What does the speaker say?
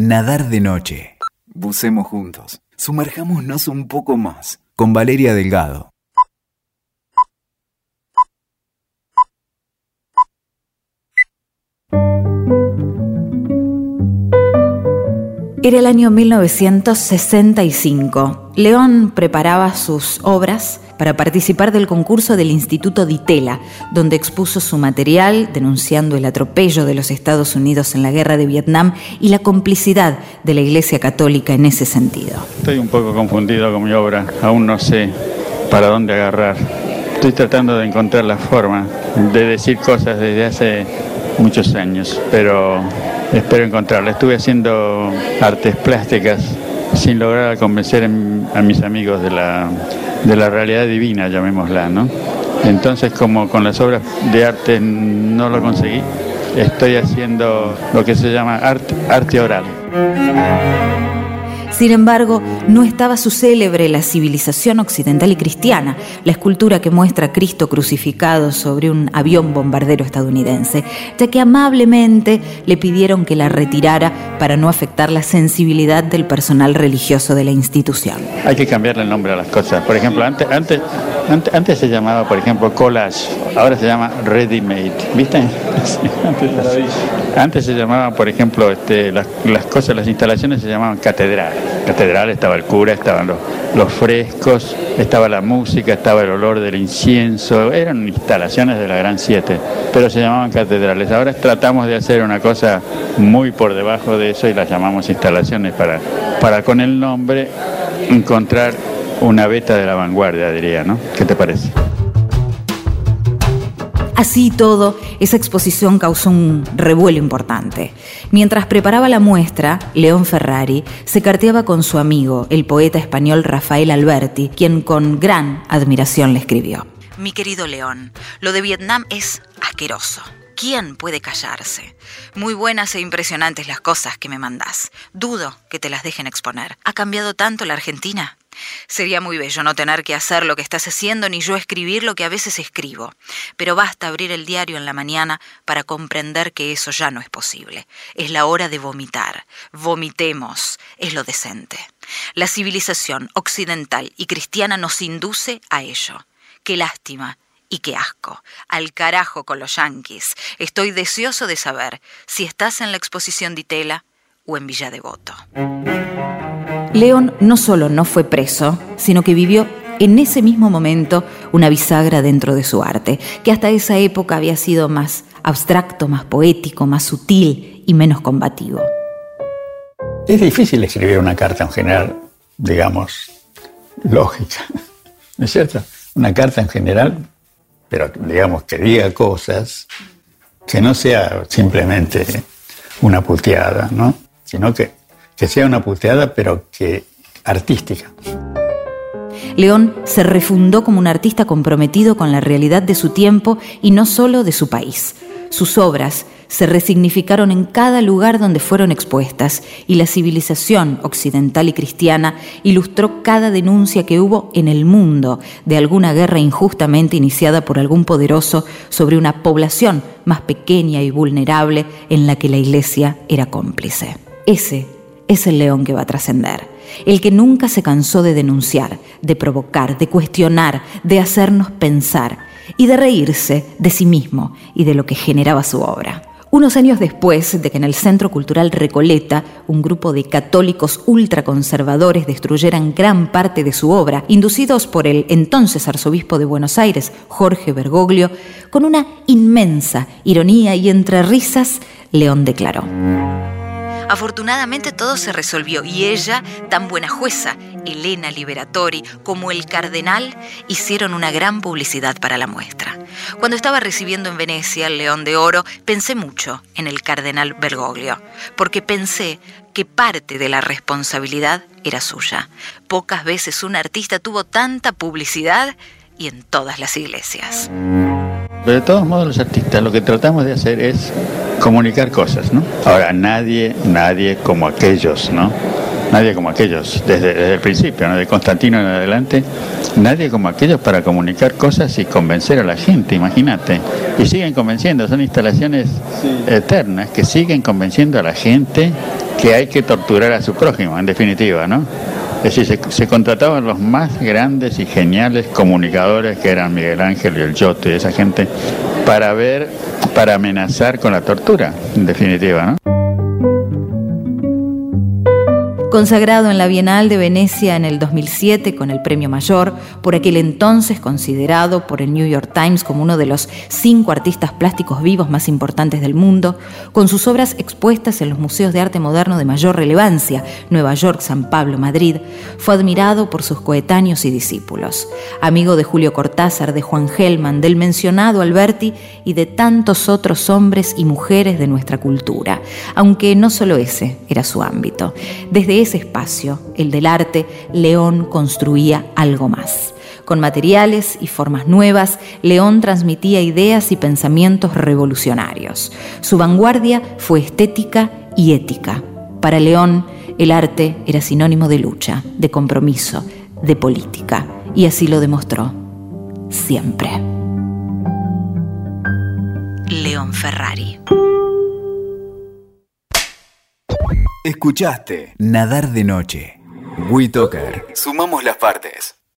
Nadar de noche. Bucemos juntos. Sumerjámonos un poco más. Con Valeria Delgado. Era el año 1965. León preparaba sus obras para participar del concurso del Instituto Ditela, donde expuso su material denunciando el atropello de los Estados Unidos en la guerra de Vietnam y la complicidad de la Iglesia Católica en ese sentido. Estoy un poco confundido con mi obra, aún no sé para dónde agarrar. Estoy tratando de encontrar la forma de decir cosas desde hace muchos años, pero espero encontrarla. Estuve haciendo artes plásticas sin lograr convencer a mis amigos de la de la realidad divina, llamémosla, ¿no? Entonces, como con las obras de arte no lo conseguí, estoy haciendo lo que se llama arte, arte oral. Sin embargo, no estaba su célebre la civilización occidental y cristiana, la escultura que muestra a Cristo crucificado sobre un avión bombardero estadounidense, ya que amablemente le pidieron que la retirara para no afectar la sensibilidad del personal religioso de la institución. Hay que cambiarle el nombre a las cosas. Por ejemplo, antes, antes, antes, se llamaba, por ejemplo, collage, ahora se llama ready made, ¿viste? antes, se llamaba, por ejemplo, este, las, las cosas, las instalaciones se llamaban catedral catedral estaba el cura, estaban los, frescos, estaba la música, estaba el olor del incienso, eran instalaciones de la Gran Siete, pero se llamaban catedrales. Ahora tratamos de hacer una cosa muy por debajo de eso y las llamamos instalaciones para, para con el nombre encontrar una beta de la vanguardia, diría, ¿no? ¿Qué te parece? Así todo, esa exposición causó un revuelo importante. Mientras preparaba la muestra, León Ferrari se carteaba con su amigo, el poeta español Rafael Alberti, quien con gran admiración le escribió. Mi querido León, lo de Vietnam es asqueroso. ¿Quién puede callarse? Muy buenas e impresionantes las cosas que me mandás. Dudo que te las dejen exponer. ¿Ha cambiado tanto la Argentina? Sería muy bello no tener que hacer lo que estás haciendo ni yo escribir lo que a veces escribo, pero basta abrir el diario en la mañana para comprender que eso ya no es posible. Es la hora de vomitar. Vomitemos. Es lo decente. La civilización occidental y cristiana nos induce a ello. Qué lástima y qué asco. Al carajo con los yanquis. Estoy deseoso de saber si estás en la exposición de Itela o en Villa Devoto. León no solo no fue preso, sino que vivió en ese mismo momento una bisagra dentro de su arte, que hasta esa época había sido más abstracto, más poético, más sutil y menos combativo. Es difícil escribir una carta en general, digamos, lógica, ¿no es cierto? Una carta en general, pero digamos que diga cosas que no sea simplemente una puteada, ¿no? Sino que que sea una puteada, pero que artística. León se refundó como un artista comprometido con la realidad de su tiempo y no solo de su país. Sus obras se resignificaron en cada lugar donde fueron expuestas y la civilización occidental y cristiana ilustró cada denuncia que hubo en el mundo de alguna guerra injustamente iniciada por algún poderoso sobre una población más pequeña y vulnerable en la que la Iglesia era cómplice. Ese es el león que va a trascender, el que nunca se cansó de denunciar, de provocar, de cuestionar, de hacernos pensar y de reírse de sí mismo y de lo que generaba su obra. Unos años después de que en el Centro Cultural Recoleta un grupo de católicos ultraconservadores destruyeran gran parte de su obra, inducidos por el entonces arzobispo de Buenos Aires, Jorge Bergoglio, con una inmensa ironía y entre risas, León declaró. Afortunadamente todo se resolvió y ella, tan buena jueza, Elena Liberatori, como el cardenal, hicieron una gran publicidad para la muestra. Cuando estaba recibiendo en Venecia el León de Oro, pensé mucho en el cardenal Bergoglio, porque pensé que parte de la responsabilidad era suya. Pocas veces un artista tuvo tanta publicidad y en todas las iglesias. Pero de todos modos los artistas lo que tratamos de hacer es comunicar cosas, ¿no? Ahora, nadie, nadie como aquellos, ¿no? Nadie como aquellos, desde, el principio, ¿no? de Constantino en adelante, nadie como aquellos para comunicar cosas y convencer a la gente, imagínate. Y siguen convenciendo, son instalaciones eternas que siguen convenciendo a la gente que hay que torturar a su prójimo, en definitiva, ¿no? Es decir, se, se, contrataban los más grandes y geniales comunicadores que eran Miguel Ángel y el Yote, esa gente, para ver, para amenazar con la tortura, en definitiva, ¿no? Consagrado en la Bienal de Venecia en el 2007 con el Premio Mayor, por aquel entonces considerado por el New York Times como uno de los cinco artistas plásticos vivos más importantes del mundo, con sus obras expuestas en los museos de arte moderno de mayor relevancia, Nueva York, San Pablo, Madrid, fue admirado por sus coetáneos y discípulos. Amigo de Julio Cortázar, de Juan Gelman, del mencionado Alberti y de tantos otros hombres y mujeres de nuestra cultura, aunque no solo ese era su ámbito. Desde ese espacio, el del arte, León construía algo más. Con materiales y formas nuevas, León transmitía ideas y pensamientos revolucionarios. Su vanguardia fue estética y ética. Para León, el arte era sinónimo de lucha, de compromiso, de política, y así lo demostró siempre. León Ferrari. Escuchaste Nadar de Noche. WeToker. Sumamos las partes.